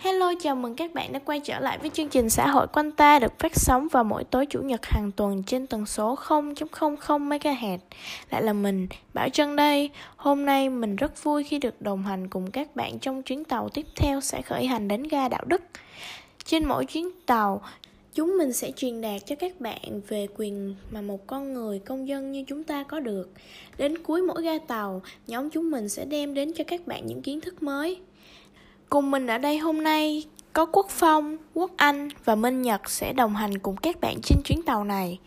Hello, chào mừng các bạn đã quay trở lại với chương trình xã hội quanh ta được phát sóng vào mỗi tối chủ nhật hàng tuần trên tần số 0.00 MHz. Lại là mình, Bảo Trân đây. Hôm nay mình rất vui khi được đồng hành cùng các bạn trong chuyến tàu tiếp theo sẽ khởi hành đến ga Đạo Đức. Trên mỗi chuyến tàu, chúng mình sẽ truyền đạt cho các bạn về quyền mà một con người công dân như chúng ta có được. Đến cuối mỗi ga tàu, nhóm chúng mình sẽ đem đến cho các bạn những kiến thức mới Cùng mình ở đây hôm nay có Quốc Phong, Quốc Anh và Minh Nhật sẽ đồng hành cùng các bạn trên chuyến tàu này.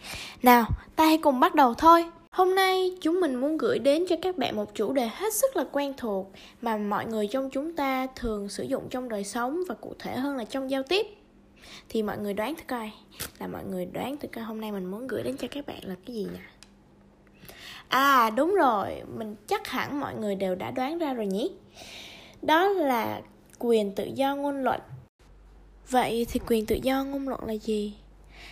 Nào, ta hãy cùng bắt đầu thôi. Hôm nay chúng mình muốn gửi đến cho các bạn một chủ đề hết sức là quen thuộc mà mọi người trong chúng ta thường sử dụng trong đời sống và cụ thể hơn là trong giao tiếp. Thì mọi người đoán thử coi, là mọi người đoán thử coi hôm nay mình muốn gửi đến cho các bạn là cái gì nè. À đúng rồi, mình chắc hẳn mọi người đều đã đoán ra rồi nhỉ. Đó là quyền tự do ngôn luận. Vậy thì quyền tự do ngôn luận là gì?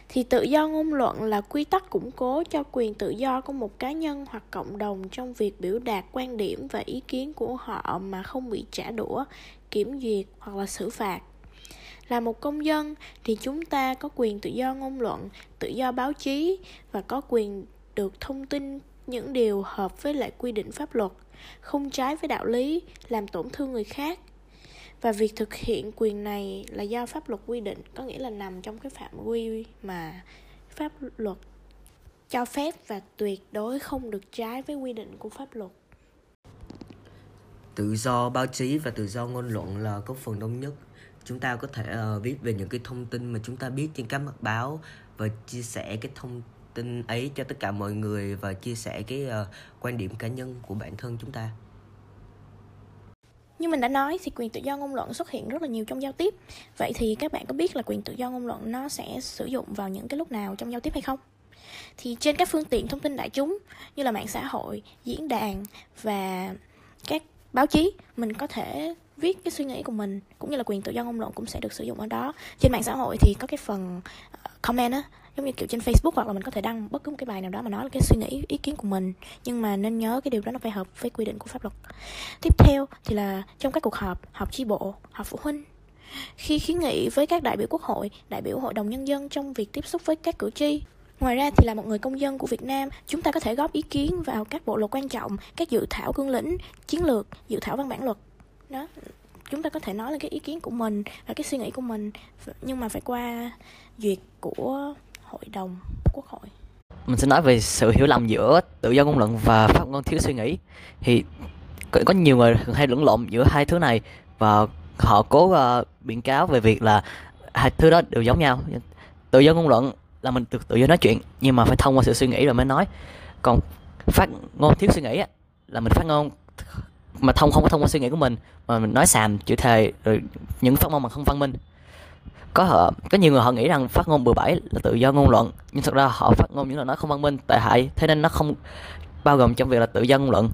Thì tự do ngôn luận là quy tắc củng cố cho quyền tự do của một cá nhân hoặc cộng đồng trong việc biểu đạt quan điểm và ý kiến của họ mà không bị trả đũa, kiểm duyệt hoặc là xử phạt. Là một công dân thì chúng ta có quyền tự do ngôn luận, tự do báo chí và có quyền được thông tin những điều hợp với lại quy định pháp luật, không trái với đạo lý, làm tổn thương người khác và việc thực hiện quyền này là do pháp luật quy định có nghĩa là nằm trong cái phạm vi mà pháp luật cho phép và tuyệt đối không được trái với quy định của pháp luật. Tự do báo chí và tự do ngôn luận là có phần đông nhất. Chúng ta có thể uh, viết về những cái thông tin mà chúng ta biết trên các mặt báo và chia sẻ cái thông tin ấy cho tất cả mọi người và chia sẻ cái uh, quan điểm cá nhân của bản thân chúng ta như mình đã nói thì quyền tự do ngôn luận xuất hiện rất là nhiều trong giao tiếp. Vậy thì các bạn có biết là quyền tự do ngôn luận nó sẽ sử dụng vào những cái lúc nào trong giao tiếp hay không? Thì trên các phương tiện thông tin đại chúng như là mạng xã hội, diễn đàn và các báo chí, mình có thể viết cái suy nghĩ của mình, cũng như là quyền tự do ngôn luận cũng sẽ được sử dụng ở đó. Trên mạng xã hội thì có cái phần ờ, comment á giống như kiểu trên Facebook hoặc là mình có thể đăng bất cứ một cái bài nào đó mà nói là cái suy nghĩ ý kiến của mình. Nhưng mà nên nhớ cái điều đó nó phải hợp với quy định của pháp luật. Tiếp theo thì là trong các cuộc họp họp chi bộ họp phụ huynh. Khi kiến nghị với các đại biểu quốc hội đại biểu hội đồng nhân dân trong việc tiếp xúc với các cử tri. Ngoài ra thì là một người công dân của Việt Nam, chúng ta có thể góp ý kiến vào các bộ luật quan trọng, các dự thảo cương lĩnh, chiến lược, dự thảo văn bản luật. Đó, chúng ta có thể nói là cái ý kiến của mình và cái suy nghĩ của mình. Nhưng mà phải qua duyệt của hội đồng quốc hội. Mình sẽ nói về sự hiểu lầm giữa tự do ngôn luận và phát ngôn thiếu suy nghĩ. Thì có nhiều người hay lẫn lộn giữa hai thứ này và họ cố uh, biện cáo về việc là hai thứ đó đều giống nhau. Tự do ngôn luận là mình được tự do nói chuyện nhưng mà phải thông qua sự suy nghĩ rồi mới nói. Còn phát ngôn thiếu suy nghĩ là mình phát ngôn mà thông không có thông qua suy nghĩ của mình mà mình nói xàm chữ thề rồi những phát ngôn mà không văn minh có họ có nhiều người họ nghĩ rằng phát ngôn bừa bãi là tự do ngôn luận, nhưng thật ra họ phát ngôn những lời nói không văn minh, tệ hại, thế nên nó không bao gồm trong việc là tự do ngôn luận.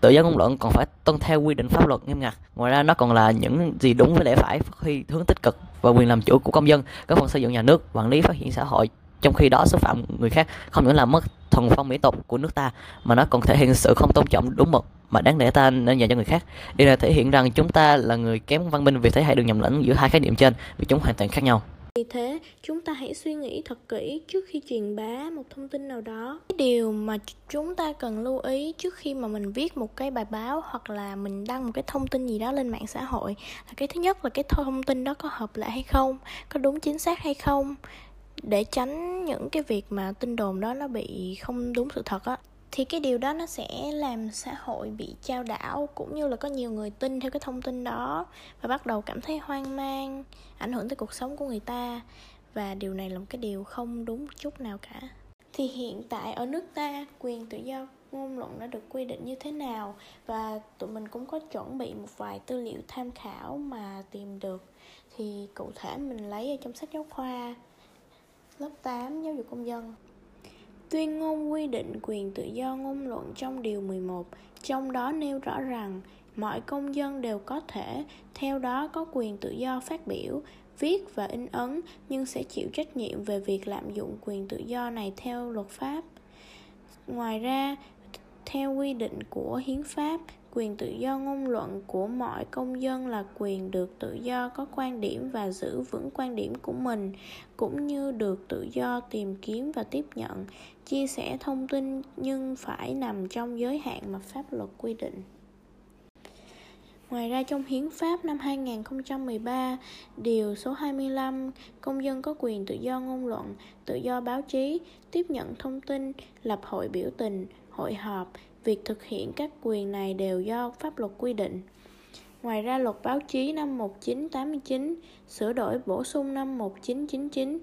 Tự do ngôn luận còn phải tuân theo quy định pháp luật nghiêm ngặt, ngoài ra nó còn là những gì đúng với lẽ phải, phát huy hướng tích cực và quyền làm chủ của công dân, góp phần xây dựng nhà nước, quản lý, phát triển xã hội, trong khi đó xúc phạm người khác không những làm mất thuần phong mỹ tục của nước ta, mà nó còn thể hiện sự không tôn trọng đúng mực mà đáng lẽ ta nên dành cho người khác. Điều này thể hiện rằng chúng ta là người kém văn minh vì thế hãy đừng nhầm lẫn giữa hai khái niệm trên vì chúng hoàn toàn khác nhau. Vì thế, chúng ta hãy suy nghĩ thật kỹ trước khi truyền bá một thông tin nào đó. Cái điều mà chúng ta cần lưu ý trước khi mà mình viết một cái bài báo hoặc là mình đăng một cái thông tin gì đó lên mạng xã hội là cái thứ nhất là cái thông tin đó có hợp lệ hay không, có đúng chính xác hay không. Để tránh những cái việc mà tin đồn đó nó bị không đúng sự thật á thì cái điều đó nó sẽ làm xã hội bị trao đảo cũng như là có nhiều người tin theo cái thông tin đó và bắt đầu cảm thấy hoang mang, ảnh hưởng tới cuộc sống của người ta. Và điều này là một cái điều không đúng chút nào cả. Thì hiện tại ở nước ta, quyền tự do ngôn luận đã được quy định như thế nào? Và tụi mình cũng có chuẩn bị một vài tư liệu tham khảo mà tìm được. Thì cụ thể mình lấy ở trong sách giáo khoa, lớp 8 giáo dục công dân. Tuyên ngôn quy định quyền tự do ngôn luận trong Điều 11, trong đó nêu rõ rằng mọi công dân đều có thể theo đó có quyền tự do phát biểu, viết và in ấn nhưng sẽ chịu trách nhiệm về việc lạm dụng quyền tự do này theo luật pháp. Ngoài ra, theo quy định của hiến pháp, quyền tự do ngôn luận của mọi công dân là quyền được tự do có quan điểm và giữ vững quan điểm của mình cũng như được tự do tìm kiếm và tiếp nhận chia sẻ thông tin nhưng phải nằm trong giới hạn mà pháp luật quy định. Ngoài ra trong Hiến pháp năm 2013, điều số 25, công dân có quyền tự do ngôn luận, tự do báo chí, tiếp nhận thông tin, lập hội biểu tình, hội họp, việc thực hiện các quyền này đều do pháp luật quy định. Ngoài ra, luật báo chí năm 1989 sửa đổi bổ sung năm 1999,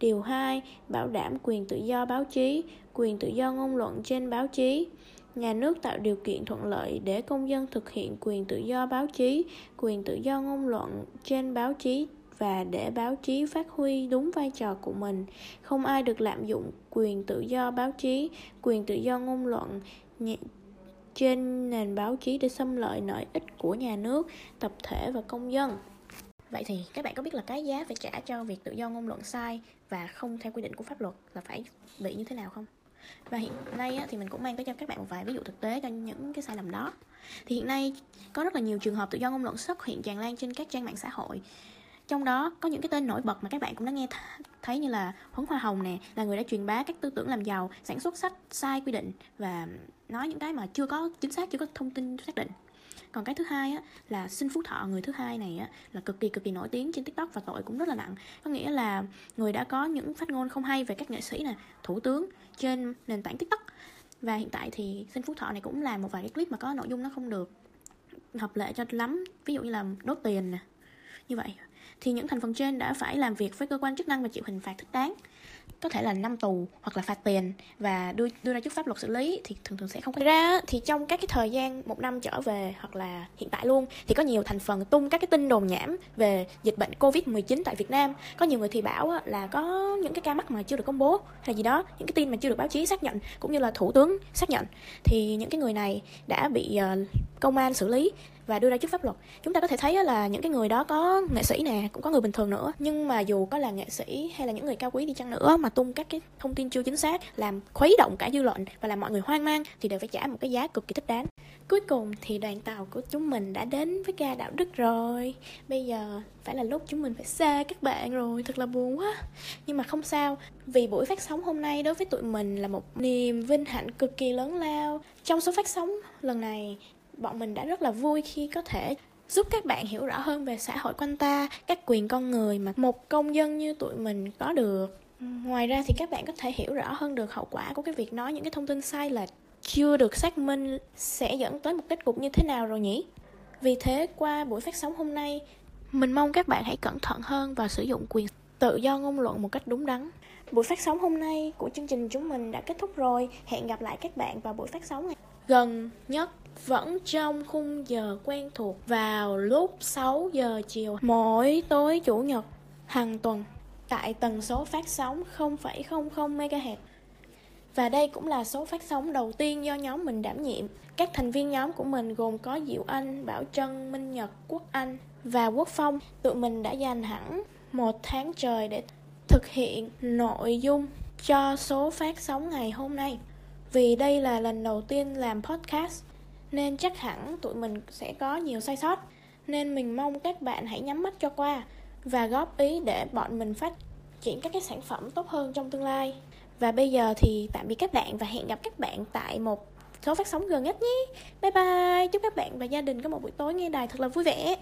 điều 2 bảo đảm quyền tự do báo chí, quyền tự do ngôn luận trên báo chí nhà nước tạo điều kiện thuận lợi để công dân thực hiện quyền tự do báo chí quyền tự do ngôn luận trên báo chí và để báo chí phát huy đúng vai trò của mình. Không ai được lạm dụng quyền tự do báo chí quyền tự do ngôn luận trên nền báo chí để xâm lợi lợi ích của nhà nước tập thể và công dân. Vậy thì các bạn có biết là cái giá phải trả cho việc tự do ngôn luận sai và không theo quy định của pháp luật là phải bị như thế nào không? và hiện nay á, thì mình cũng mang tới cho các bạn một vài ví dụ thực tế cho những cái sai lầm đó. Thì hiện nay có rất là nhiều trường hợp tự do ngôn luận xuất hiện tràn lan trên các trang mạng xã hội trong đó có những cái tên nổi bật mà các bạn cũng đã nghe thấy như là Huấn Hoa Hồng nè là người đã truyền bá các tư tưởng làm giàu sản xuất sách sai quy định và nói những cái mà chưa có chính xác chưa có thông tin xác định. Còn cái thứ hai á, là sinh phú thọ người thứ hai này á, là cực kỳ cực kỳ nổi tiếng trên tiktok và tội cũng rất là nặng. Có nghĩa là người đã có những phát ngôn không hay về các nghệ sĩ nè thủ tướng trên nền tảng tiktok. Và hiện tại thì sinh phú thọ này cũng làm một vài cái clip mà có nội dung nó không được hợp lệ cho lắm. Ví dụ như là đốt tiền nè như vậy thì những thành phần trên đã phải làm việc với cơ quan chức năng và chịu hình phạt thích đáng có thể là năm tù hoặc là phạt tiền và đưa đưa ra trước pháp luật xử lý thì thường thường sẽ không có. Ra thì trong các cái thời gian một năm trở về hoặc là hiện tại luôn, thì có nhiều thành phần tung các cái tin đồn nhảm về dịch bệnh covid 19 tại Việt Nam. Có nhiều người thì bảo là có những cái ca mắc mà chưa được công bố hay gì đó, những cái tin mà chưa được báo chí xác nhận cũng như là thủ tướng xác nhận. Thì những cái người này đã bị ờ, công an xử lý và đưa ra trước pháp luật. Chúng ta có thể thấy là những cái người đó có nghệ sĩ nè, cũng có người bình thường nữa. Nhưng mà dù có là nghệ sĩ hay là những người cao quý đi chăng nữa mà tung các cái thông tin chưa chính xác, làm khuấy động cả dư luận và làm mọi người hoang mang thì đều phải trả một cái giá cực kỳ thích đáng. Cuối cùng thì đoàn tàu của chúng mình đã đến với ga đạo đức rồi. Bây giờ phải là lúc chúng mình phải xa các bạn rồi, thật là buồn quá. Nhưng mà không sao, vì buổi phát sóng hôm nay đối với tụi mình là một niềm vinh hạnh cực kỳ lớn lao. Trong số phát sóng lần này, bọn mình đã rất là vui khi có thể giúp các bạn hiểu rõ hơn về xã hội quanh ta, các quyền con người mà một công dân như tụi mình có được ngoài ra thì các bạn có thể hiểu rõ hơn được hậu quả của cái việc nói những cái thông tin sai lệch. Chưa được xác minh sẽ dẫn tới một kết cục như thế nào rồi nhỉ? Vì thế, qua buổi phát sóng hôm nay, mình mong các bạn hãy cẩn thận hơn và sử dụng quyền tự do ngôn luận một cách đúng đắn. Buổi phát sóng hôm nay của chương trình chúng mình đã kết thúc rồi. Hẹn gặp lại các bạn vào buổi phát sóng ngày. Gần nhất vẫn trong khung giờ quen thuộc vào lúc 6 giờ chiều mỗi tối chủ nhật hàng tuần tại tần số phát sóng 0,00 MHz. Và đây cũng là số phát sóng đầu tiên do nhóm mình đảm nhiệm. Các thành viên nhóm của mình gồm có Diệu Anh, Bảo Trân, Minh Nhật, Quốc Anh và Quốc Phong. Tụi mình đã dành hẳn một tháng trời để thực hiện nội dung cho số phát sóng ngày hôm nay. Vì đây là lần đầu tiên làm podcast nên chắc hẳn tụi mình sẽ có nhiều sai sót nên mình mong các bạn hãy nhắm mắt cho qua và góp ý để bọn mình phát triển các cái sản phẩm tốt hơn trong tương lai. Và bây giờ thì tạm biệt các bạn và hẹn gặp các bạn tại một số phát sóng gần nhất nhé. Bye bye, chúc các bạn và gia đình có một buổi tối nghe đài thật là vui vẻ.